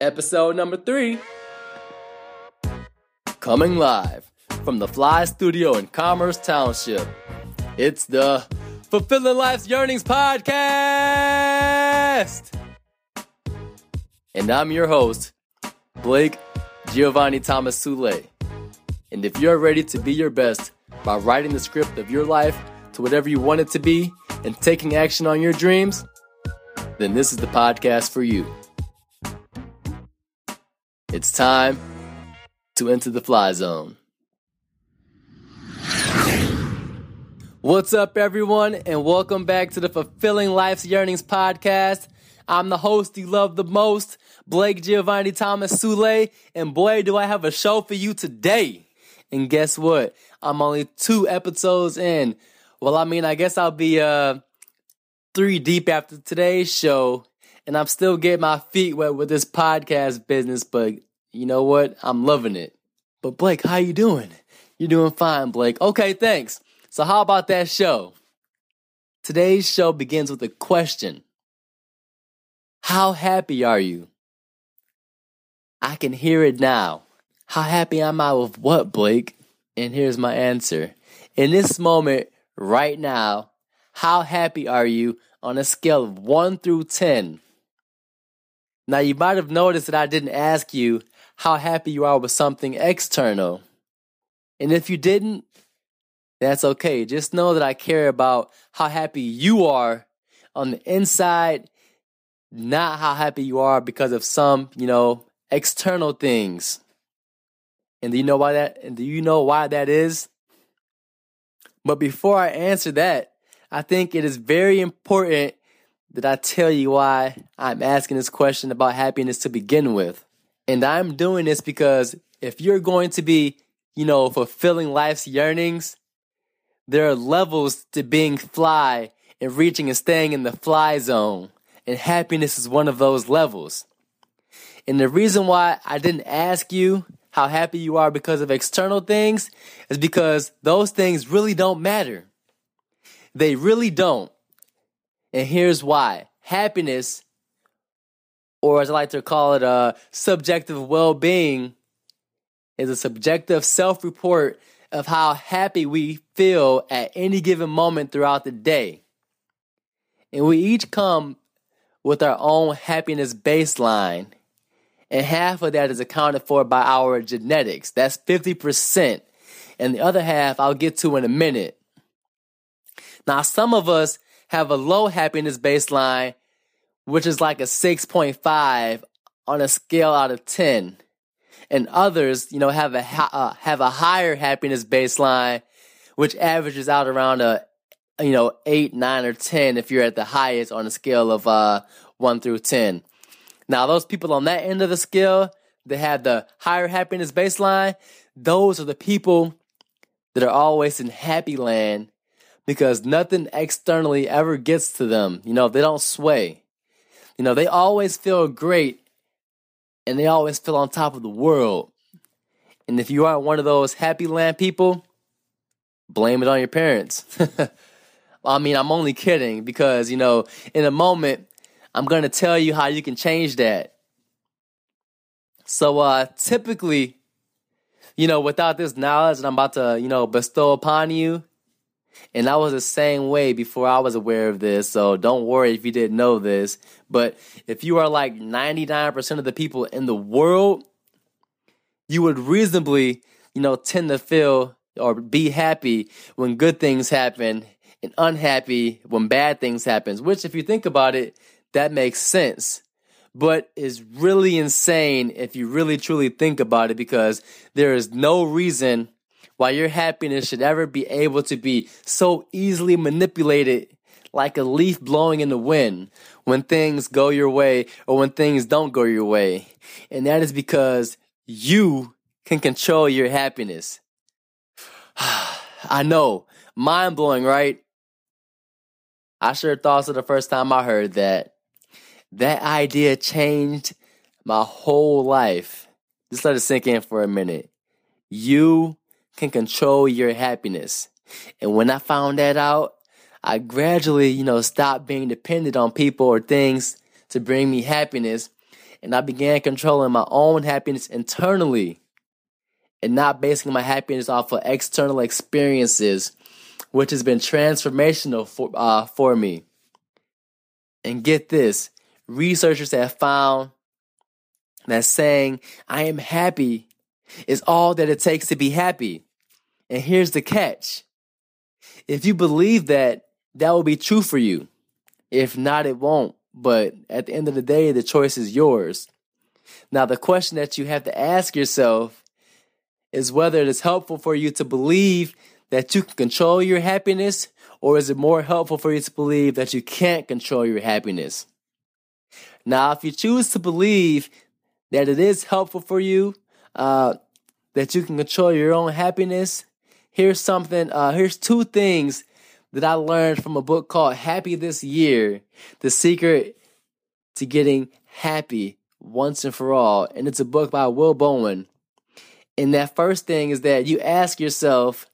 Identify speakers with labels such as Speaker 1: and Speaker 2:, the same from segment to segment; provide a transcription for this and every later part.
Speaker 1: Episode number three. Coming live from the Fly Studio in Commerce Township. It's the Fulfilling Life's Yearnings Podcast. And I'm your host, Blake Giovanni Thomas Sule. And if you're ready to be your best by writing the script of your life to whatever you want it to be and taking action on your dreams, then this is the podcast for you. It's time to enter the fly zone. What's up, everyone, and welcome back to the Fulfilling Life's Yearnings podcast. I'm the host you love the most, Blake Giovanni Thomas Sule, and boy, do I have a show for you today. And guess what? I'm only two episodes in. Well, I mean, I guess I'll be uh three deep after today's show, and I'm still getting my feet wet with this podcast business, but you know what? I'm loving it. But Blake, how you doing? You're doing fine, Blake. Okay, thanks. So how about that show? Today's show begins with a question. How happy are you? I can hear it now. How happy am I with what, Blake? And here's my answer. In this moment, right now, how happy are you on a scale of 1 through 10? Now, you might have noticed that I didn't ask you how happy you are with something external. And if you didn't, that's okay. Just know that I care about how happy you are on the inside, not how happy you are because of some, you know, external things. And do you know why that and do you know why that is? But before I answer that, I think it is very important that I tell you why I'm asking this question about happiness to begin with. And I'm doing this because if you're going to be, you know, fulfilling life's yearnings, there are levels to being fly and reaching and staying in the fly zone. And happiness is one of those levels. And the reason why I didn't ask you how happy you are because of external things is because those things really don't matter. They really don't. And here's why happiness or as I like to call it, uh, subjective well being, is a subjective self report of how happy we feel at any given moment throughout the day. And we each come with our own happiness baseline. And half of that is accounted for by our genetics. That's 50%. And the other half I'll get to in a minute. Now, some of us have a low happiness baseline which is like a 6.5 on a scale out of 10. And others, you know, have a uh, have a higher happiness baseline, which averages out around a you know 8, 9 or 10 if you're at the highest on a scale of uh 1 through 10. Now, those people on that end of the scale that have the higher happiness baseline, those are the people that are always in happy land because nothing externally ever gets to them. You know, they don't sway. You know, they always feel great and they always feel on top of the world. And if you aren't one of those happy land people, blame it on your parents. I mean, I'm only kidding because, you know, in a moment, I'm going to tell you how you can change that. So, uh, typically, you know, without this knowledge that I'm about to, you know, bestow upon you, and I was the same way before I was aware of this. So don't worry if you didn't know this. But if you are like 99% of the people in the world, you would reasonably, you know, tend to feel or be happy when good things happen and unhappy when bad things happen, which if you think about it, that makes sense. But is really insane if you really truly think about it because there is no reason why your happiness should ever be able to be so easily manipulated like a leaf blowing in the wind when things go your way or when things don't go your way. And that is because you can control your happiness. I know, mind blowing, right? I sure thought so the first time I heard that. That idea changed my whole life. Just let it sink in for a minute. You can control your happiness. And when I found that out, I gradually, you know, stopped being dependent on people or things to bring me happiness. and I began controlling my own happiness internally and not basing my happiness off of external experiences, which has been transformational for, uh, for me. And get this researchers have found that saying, I am happy, is all that it takes to be happy. And here's the catch if you believe that, that will be true for you. If not, it won't. But at the end of the day, the choice is yours. Now, the question that you have to ask yourself is whether it is helpful for you to believe that you can control your happiness, or is it more helpful for you to believe that you can't control your happiness? Now, if you choose to believe that it is helpful for you, uh, that you can control your own happiness, here's something, uh, here's two things that I learned from a book called Happy This Year The Secret to Getting Happy Once and For All. And it's a book by Will Bowen. And that first thing is that you ask yourself,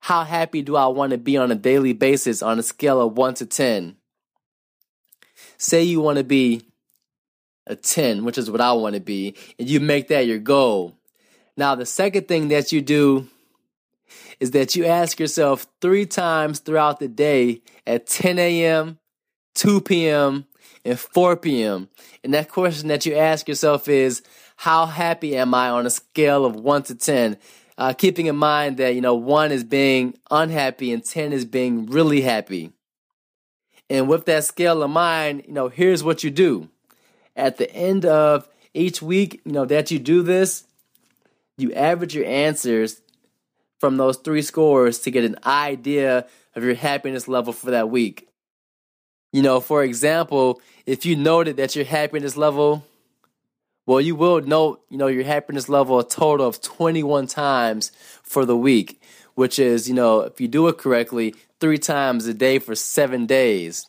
Speaker 1: how happy do I want to be on a daily basis on a scale of 1 to 10? Say you want to be a 10, which is what I want to be, and you make that your goal. Now, the second thing that you do is that you ask yourself three times throughout the day at 10 a.m., 2 p.m., and 4 p.m. And that question that you ask yourself is, how happy am I on a scale of 1 to 10? Uh, keeping in mind that, you know, 1 is being unhappy and 10 is being really happy. And with that scale in mind, you know, here's what you do. At the end of each week, you know, that you do this, you average your answers from those three scores to get an idea of your happiness level for that week. You know, for example, if you noted that your happiness level, well, you will note, you know, your happiness level a total of 21 times for the week, which is, you know, if you do it correctly, three times a day for seven days.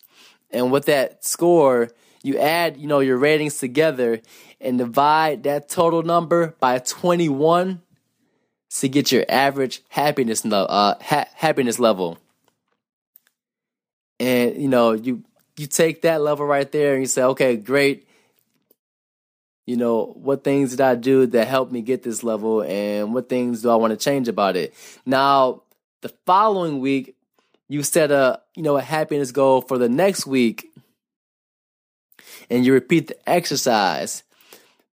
Speaker 1: And with that score, you add, you know, your ratings together and divide that total number by 21 to get your average happiness uh, ha- happiness level. And you know, you you take that level right there and you say, okay, great. You know, what things did I do that helped me get this level and what things do I want to change about it? Now, the following week, you set a, you know, a happiness goal for the next week and you repeat the exercise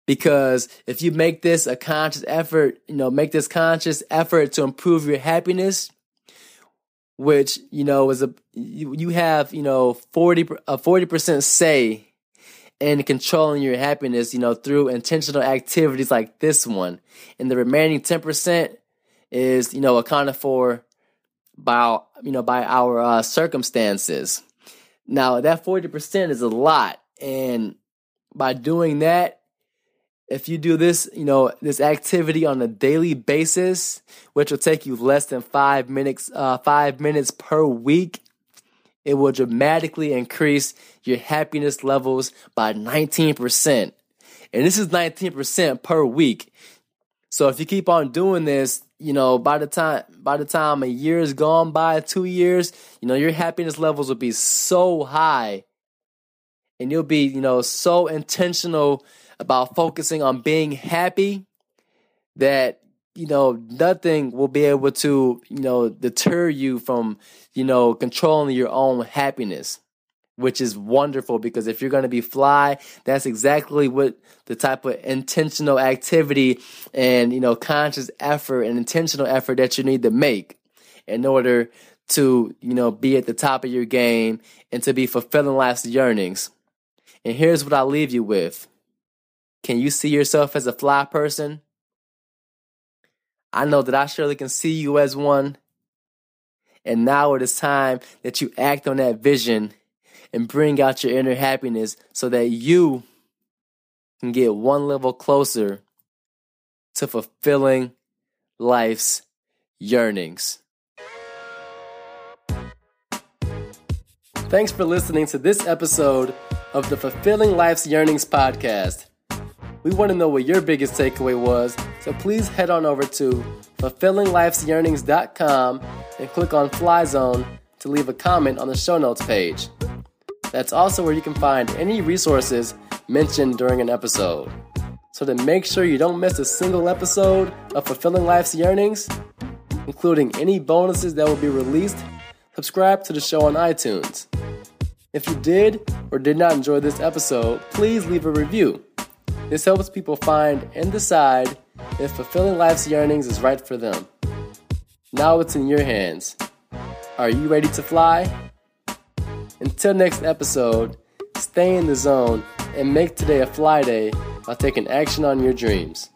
Speaker 1: because if you make this a conscious effort, you know, make this conscious effort to improve your happiness, which, you know, is a, you, have, you know, 40, a 40% say in controlling your happiness, you know, through intentional activities like this one. And the remaining 10% is, you know, accounted for by, you know, by our uh, circumstances. Now, that 40% is a lot. And by doing that, if you do this, you know, this activity on a daily basis, which will take you less than five minutes, uh, five minutes per week, it will dramatically increase your happiness levels by 19%. And this is 19% per week. So if you keep on doing this, you know, by the time by the time a year is gone by, two years, you know, your happiness levels will be so high. And you'll be, you know, so intentional about focusing on being happy that you know nothing will be able to you know deter you from you know controlling your own happiness which is wonderful because if you're going to be fly that's exactly what the type of intentional activity and you know conscious effort and intentional effort that you need to make in order to you know be at the top of your game and to be fulfilling life's yearnings and here's what i'll leave you with can you see yourself as a fly person? I know that I surely can see you as one. And now it is time that you act on that vision and bring out your inner happiness so that you can get one level closer to fulfilling life's yearnings. Thanks for listening to this episode of the Fulfilling Life's Yearnings podcast. We want to know what your biggest takeaway was, so please head on over to fulfillinglifesyearnings.com and click on Fly Zone to leave a comment on the show notes page. That's also where you can find any resources mentioned during an episode. So to make sure you don't miss a single episode of Fulfilling Life's Yearnings, including any bonuses that will be released, subscribe to the show on iTunes. If you did or did not enjoy this episode, please leave a review. This helps people find and decide if fulfilling life's yearnings is right for them. Now it's in your hands. Are you ready to fly? Until next episode, stay in the zone and make today a fly day by taking action on your dreams.